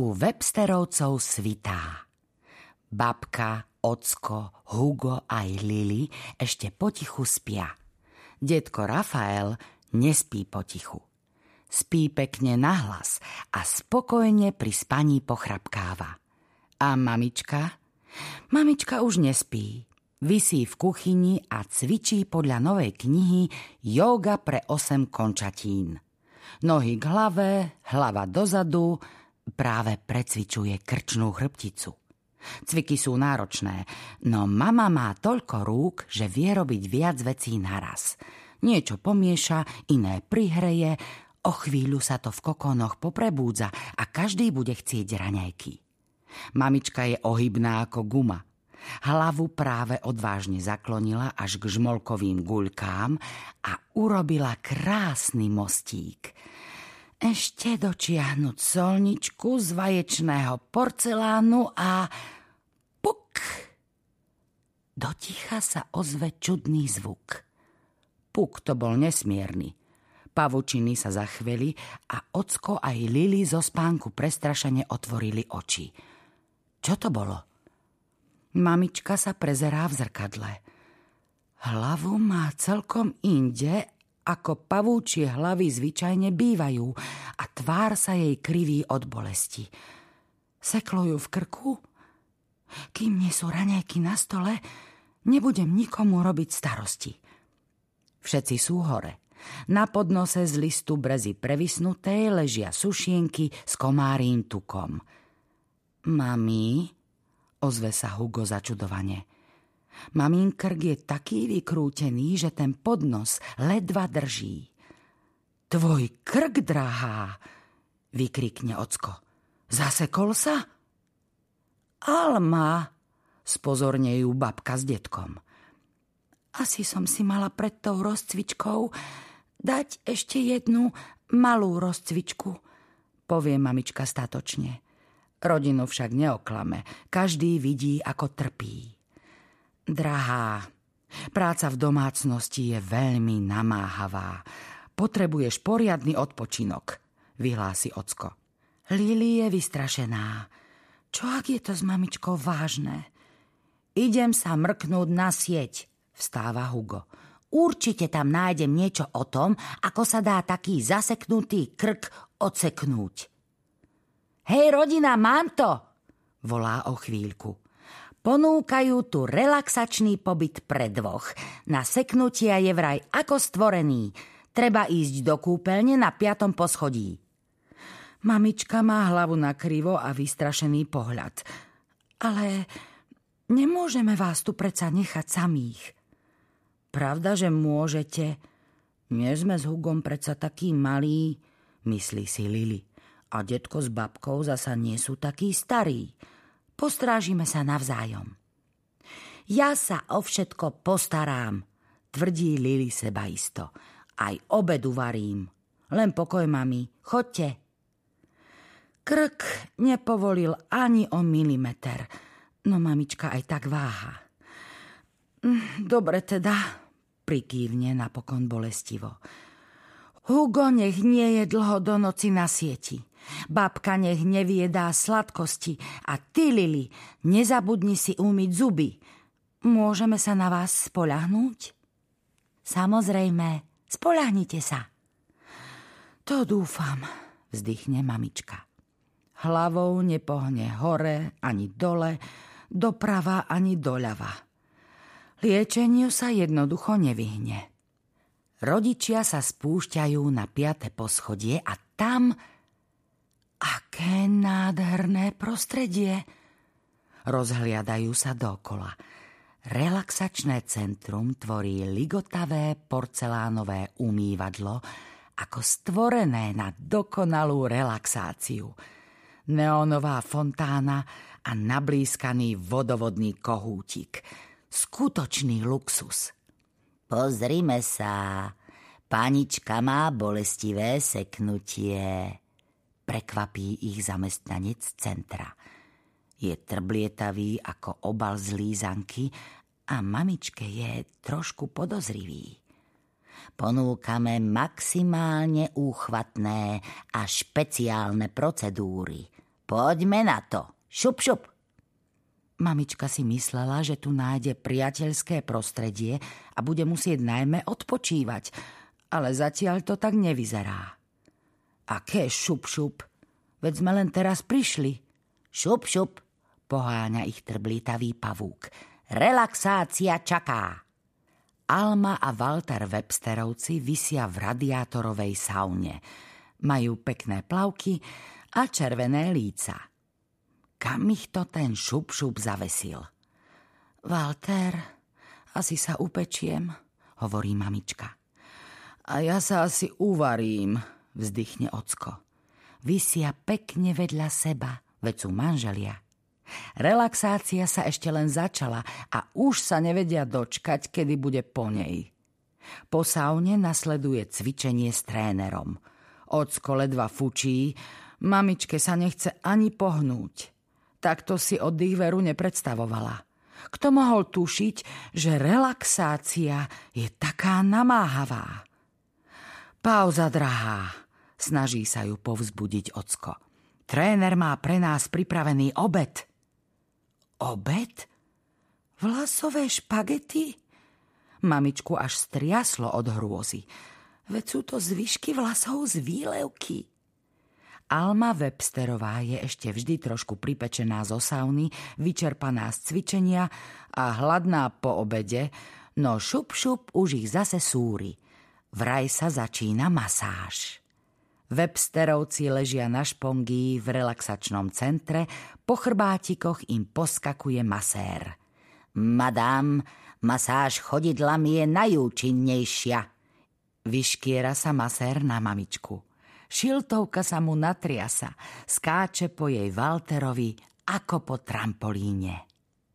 U Websterovcov svitá. Babka, ocko, Hugo aj Lily ešte potichu spia. Detko Rafael nespí potichu. Spí pekne nahlas a spokojne pri spaní pochrapkáva. A mamička? Mamička už nespí. Vysí v kuchyni a cvičí podľa novej knihy Yoga pre 8 končatín. Nohy k hlave, hlava dozadu, práve precvičuje krčnú chrbticu. Cviky sú náročné, no mama má toľko rúk, že vie robiť viac vecí naraz. Niečo pomieša, iné prihreje, o chvíľu sa to v kokonoch poprebúdza a každý bude chcieť raňajky. Mamička je ohybná ako guma – Hlavu práve odvážne zaklonila až k žmolkovým guľkám a urobila krásny mostík. Ešte dočiahnuť solničku z vaječného porcelánu a puk! Doticha sa ozve čudný zvuk. Puk to bol nesmierny. Pavučiny sa zachveli a ocko aj Lili zo spánku prestrašene otvorili oči. Čo to bolo? Mamička sa prezerá v zrkadle. Hlavu má celkom inde, ako pavúčie hlavy zvyčajne bývajú a tvár sa jej kriví od bolesti. Seklo ju v krku? Kým nie sú raňajky na stole, nebudem nikomu robiť starosti. Všetci sú hore. Na podnose z listu brezy previsnutej ležia sušienky s komárím tukom. Mami, ozve sa Hugo začudovane. Mamín krk je taký vykrútený, že ten podnos ledva drží. Tvoj krk, drahá, vykrikne ocko. Zasekol sa? Alma, spozorne ju babka s detkom. Asi som si mala pred tou rozcvičkou dať ešte jednu malú rozcvičku, povie mamička statočne. Rodinu však neoklame. Každý vidí, ako trpí. Drahá, práca v domácnosti je veľmi namáhavá. Potrebuješ poriadny odpočinok, vyhlási ocko. Lili je vystrašená. Čo ak je to s mamičkou vážne? Idem sa mrknúť na sieť, vstáva Hugo. Určite tam nájdem niečo o tom, ako sa dá taký zaseknutý krk odseknúť. Hej, rodina, mám to! Volá o chvíľku. Ponúkajú tu relaxačný pobyt pre dvoch. Na seknutia je vraj ako stvorený. Treba ísť do kúpeľne na piatom poschodí. Mamička má hlavu na krivo a vystrašený pohľad. Ale nemôžeme vás tu predsa nechať samých. Pravda, že môžete. Nie sme s Hugom predsa taký malý, myslí si Lili a detko s babkou zasa nie sú takí starí. Postrážime sa navzájom. Ja sa o všetko postarám, tvrdí Lili sebaisto. Aj obedu varím. Len pokoj, mami, chodte. Krk nepovolil ani o milimeter, no mamička aj tak váha. Hm, dobre teda, prikývne napokon bolestivo. Hugo nech nie je dlho do noci na sieti. Babka nech neviedá sladkosti a ty, Lili, nezabudni si umyť zuby. Môžeme sa na vás spolahnúť? Samozrejme, spolahnite sa. To dúfam, vzdychne mamička. Hlavou nepohne hore ani dole, doprava ani doľava. Liečeniu sa jednoducho nevyhne. Rodičia sa spúšťajú na piate poschodie a tam Aké nádherné prostredie! Rozhliadajú sa dokola. Relaxačné centrum tvorí ligotavé porcelánové umývadlo ako stvorené na dokonalú relaxáciu. Neónová fontána a nablískaný vodovodný kohútik. Skutočný luxus. Pozrime sa. Panička má bolestivé seknutie prekvapí ich zamestnanec centra. Je trblietavý ako obal z lízanky a mamičke je trošku podozrivý. Ponúkame maximálne úchvatné a špeciálne procedúry, Poďme na to. Šup, šup. Mamička si myslela, že tu nájde priateľské prostredie a bude musieť najmä odpočívať, ale zatiaľ to tak nevyzerá. Aké šup, šup? Veď sme len teraz prišli. Šup, šup, poháňa ich trblítavý pavúk. Relaxácia čaká. Alma a Walter Websterovci vysia v radiátorovej saune. Majú pekné plavky a červené líca. Kam ich to ten šup-šup zavesil? Walter, asi sa upečiem, hovorí mamička. A ja sa asi uvarím, vzdychne ocko. Vysia pekne vedľa seba, veď sú manželia. Relaxácia sa ešte len začala a už sa nevedia dočkať, kedy bude po nej. Po saune nasleduje cvičenie s trénerom. Ocko ledva fučí, mamičke sa nechce ani pohnúť. Takto si oddych veru nepredstavovala. Kto mohol tušiť, že relaxácia je taká namáhavá? Pauza, drahá, snaží sa ju povzbudiť ocko. Tréner má pre nás pripravený obed. Obed? Vlasové špagety? Mamičku až striaslo od hrôzy. Veď sú to zvyšky vlasov z výlevky. Alma Websterová je ešte vždy trošku pripečená zo sauny, vyčerpaná z cvičenia a hladná po obede, no šup šup už ich zase súri. Vraj sa začína masáž. Websterovci ležia na špongi v relaxačnom centre, po chrbátikoch im poskakuje masér. Madám, masáž chodidlami je najúčinnejšia. Vyškiera sa masér na mamičku. Šiltovka sa mu natriasa, skáče po jej Walterovi ako po trampolíne.